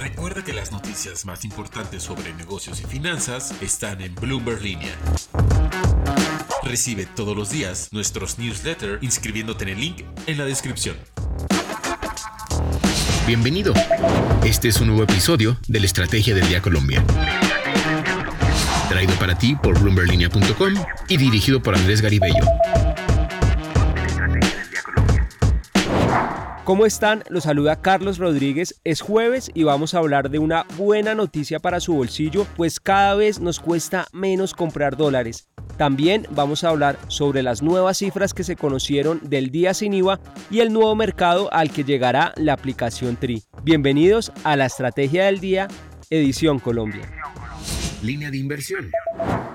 Recuerda que las noticias más importantes sobre negocios y finanzas están en Bloomberg Línea. Recibe todos los días nuestros newsletters inscribiéndote en el link en la descripción. Bienvenido. Este es un nuevo episodio de la Estrategia del Día Colombia. Traído para ti por bloomberlinia.com y dirigido por Andrés Garibello. ¿Cómo están? Los saluda Carlos Rodríguez. Es jueves y vamos a hablar de una buena noticia para su bolsillo, pues cada vez nos cuesta menos comprar dólares. También vamos a hablar sobre las nuevas cifras que se conocieron del día sin IVA y el nuevo mercado al que llegará la aplicación TRI. Bienvenidos a la Estrategia del Día, Edición Colombia. Línea de inversión.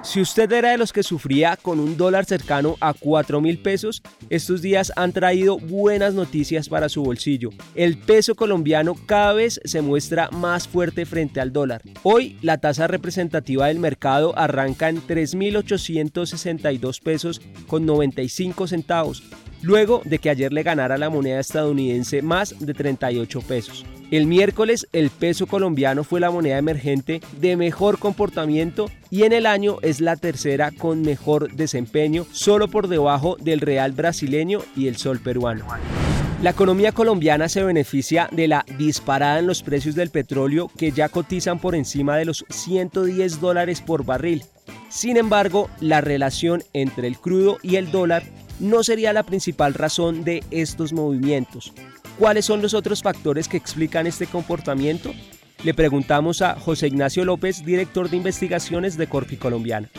Si usted era de los que sufría con un dólar cercano a 4 mil pesos, estos días han traído buenas noticias para su bolsillo. El peso colombiano cada vez se muestra más fuerte frente al dólar. Hoy la tasa representativa del mercado arranca en 3.862 pesos con 95 centavos, luego de que ayer le ganara la moneda estadounidense más de 38 pesos. El miércoles el peso colombiano fue la moneda emergente de mejor comportamiento y en el año es la tercera con mejor desempeño, solo por debajo del real brasileño y el sol peruano. La economía colombiana se beneficia de la disparada en los precios del petróleo que ya cotizan por encima de los 110 dólares por barril. Sin embargo, la relación entre el crudo y el dólar no sería la principal razón de estos movimientos. ¿Cuáles son los otros factores que explican este comportamiento? Le preguntamos a José Ignacio López, director de investigaciones de Corfi Colombiana.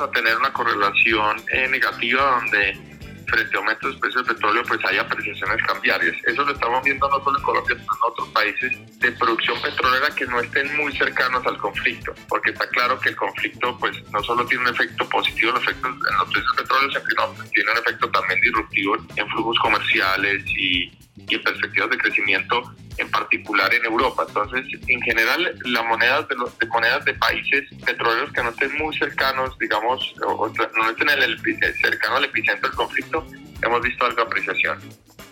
A tener una correlación eh, negativa donde frente a aumentos de precios del petróleo pues hay apreciaciones cambiarias. Eso lo estamos viendo no solo en Colombia, sino en otros países de producción petrolera que no estén muy cercanos al conflicto, porque está claro que el conflicto pues no solo tiene un efecto positivo en los, efectos, en los precios del petróleo, sino que tiene un efecto también disruptivo en flujos comerciales y y perspectivas de crecimiento, en particular en Europa. Entonces, en general, las monedas de, los, de monedas de países petroleros que no estén muy cercanos, digamos, o, no estén en el, cercano al epicentro del conflicto, hemos visto algo de apreciación.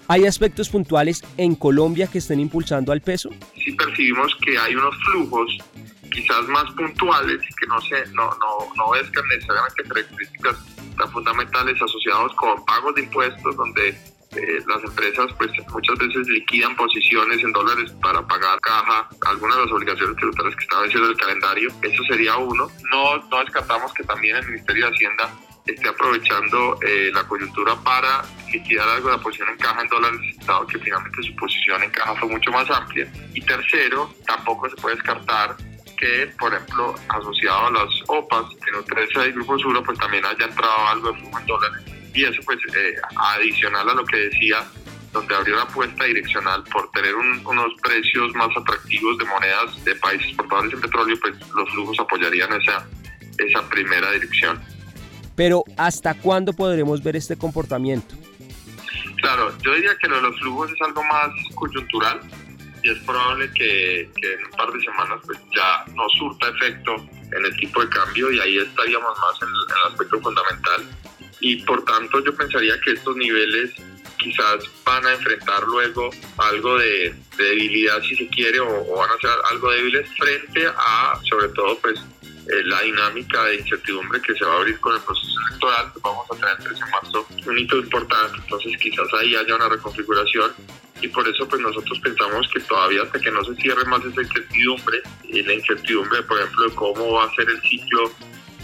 ¿Hay aspectos puntuales en Colombia que estén impulsando al peso? Sí percibimos que hay unos flujos quizás más puntuales que no se no, no, no necesariamente características tan fundamentales asociados con pagos de impuestos donde eh, las empresas pues muchas veces liquidan posiciones en dólares para pagar caja, algunas de las obligaciones tributarias que estaban haciendo el calendario, eso sería uno. No, no descartamos que también el Ministerio de Hacienda esté aprovechando eh, la coyuntura para liquidar algo de la posición en caja en dólares, dado que finalmente su posición en caja fue mucho más amplia. Y tercero, tampoco se puede descartar que, por ejemplo, asociado a las OPAs, en un 13 del Grupo Sur, pues también haya entrado algo de flujo en dólares y eso pues eh, adicional a lo que decía, donde abrió una apuesta direccional por tener unos precios más atractivos de monedas de países exportadores en petróleo, pues los flujos apoyarían esa, esa primera dirección. Pero ¿hasta cuándo podremos ver este comportamiento? Claro, yo diría que lo de los flujos es algo más coyuntural y es probable que, que en un par de semanas pues ya no surta efecto en el tipo de cambio y ahí estaríamos más en el aspecto fundamental y por tanto yo pensaría que estos niveles quizás van a enfrentar luego algo de, debilidad si se quiere o, van a ser algo débiles frente a sobre todo pues eh, la dinámica de incertidumbre que se va a abrir con el proceso electoral. Vamos a tener el 13 de marzo un hito importante entonces quizás ahí haya una reconfiguración y por eso pues nosotros pensamos que todavía hasta que no se cierre más esa incertidumbre y la incertidumbre por ejemplo de cómo va a ser el ciclo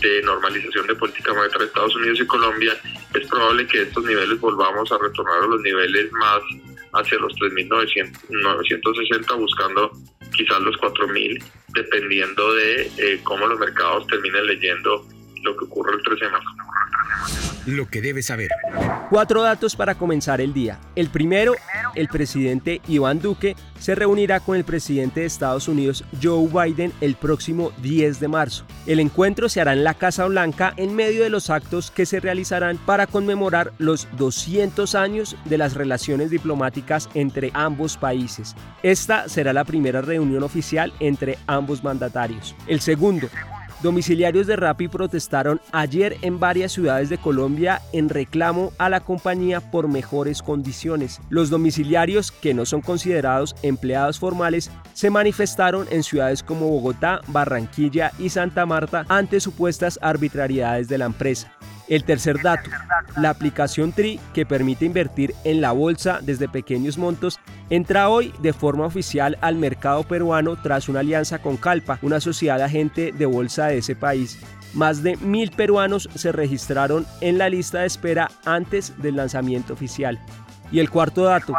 de normalización de política monetaria de Estados Unidos y Colombia, es probable que estos niveles volvamos a retornar a los niveles más hacia los 3.960, buscando quizás los 4.000, dependiendo de eh, cómo los mercados terminen leyendo lo que ocurre el 13 de marzo. Lo que debes saber. Cuatro datos para comenzar el día. El primero, el presidente Iván Duque se reunirá con el presidente de Estados Unidos Joe Biden el próximo 10 de marzo. El encuentro se hará en la Casa Blanca en medio de los actos que se realizarán para conmemorar los 200 años de las relaciones diplomáticas entre ambos países. Esta será la primera reunión oficial entre ambos mandatarios. El segundo, Domiciliarios de Rappi protestaron ayer en varias ciudades de Colombia en reclamo a la compañía por mejores condiciones. Los domiciliarios, que no son considerados empleados formales, se manifestaron en ciudades como Bogotá, Barranquilla y Santa Marta ante supuestas arbitrariedades de la empresa. El tercer dato, la aplicación TRI, que permite invertir en la bolsa desde pequeños montos, entra hoy de forma oficial al mercado peruano tras una alianza con Calpa, una sociedad agente de bolsa de ese país. Más de mil peruanos se registraron en la lista de espera antes del lanzamiento oficial. Y el cuarto dato.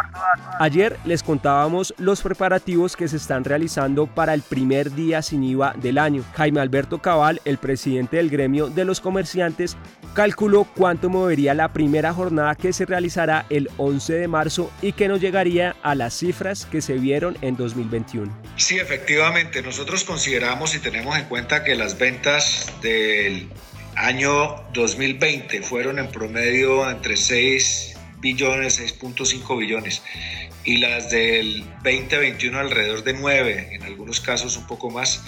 Ayer les contábamos los preparativos que se están realizando para el primer día sin IVA del año. Jaime Alberto Cabal, el presidente del gremio de los comerciantes, calculó cuánto movería la primera jornada que se realizará el 11 de marzo y que nos llegaría a las cifras que se vieron en 2021. Sí, efectivamente, nosotros consideramos y tenemos en cuenta que las ventas del año 2020 fueron en promedio entre 6 billones, 6.5 billones, y las del 2021 alrededor de 9, en algunos casos un poco más.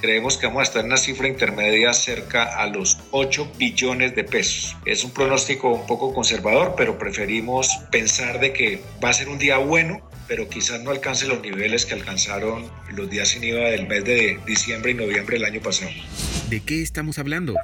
Creemos que vamos a estar en una cifra intermedia cerca a los 8 billones de pesos. Es un pronóstico un poco conservador, pero preferimos pensar de que va a ser un día bueno, pero quizás no alcance los niveles que alcanzaron los días sin IVA del mes de diciembre y noviembre del año pasado. ¿De qué estamos hablando?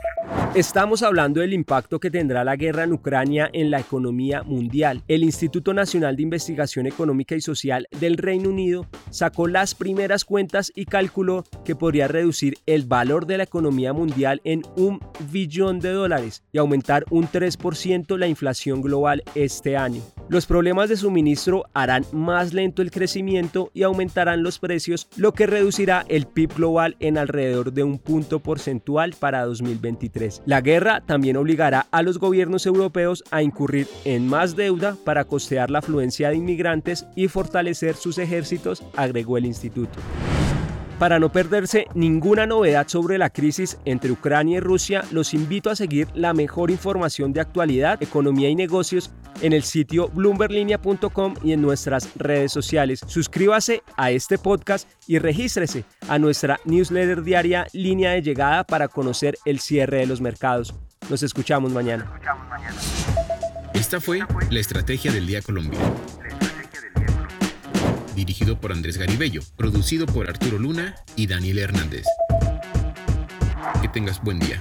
Estamos hablando del impacto que tendrá la guerra en Ucrania en la economía mundial. El Instituto Nacional de Investigación Económica y Social del Reino Unido sacó las primeras cuentas y calculó que podría reducir el valor de la economía mundial en un billón de dólares y aumentar un 3% la inflación global este año. Los problemas de suministro harán más lento el crecimiento y aumentarán los precios, lo que reducirá el PIB global en alrededor de un punto porcentual para 2023. La guerra también obligará a los gobiernos europeos a incurrir en más deuda para costear la afluencia de inmigrantes y fortalecer sus ejércitos, agregó el instituto. Para no perderse ninguna novedad sobre la crisis entre Ucrania y Rusia, los invito a seguir la mejor información de actualidad, economía y negocios en el sitio bloomberlinia.com y en nuestras redes sociales. Suscríbase a este podcast y regístrese a nuestra newsletter diaria Línea de Llegada para conocer el cierre de los mercados. Nos escuchamos mañana. Esta fue la Estrategia del Día Colombia dirigido por Andrés Garibello, producido por Arturo Luna y Daniel Hernández. Que tengas buen día.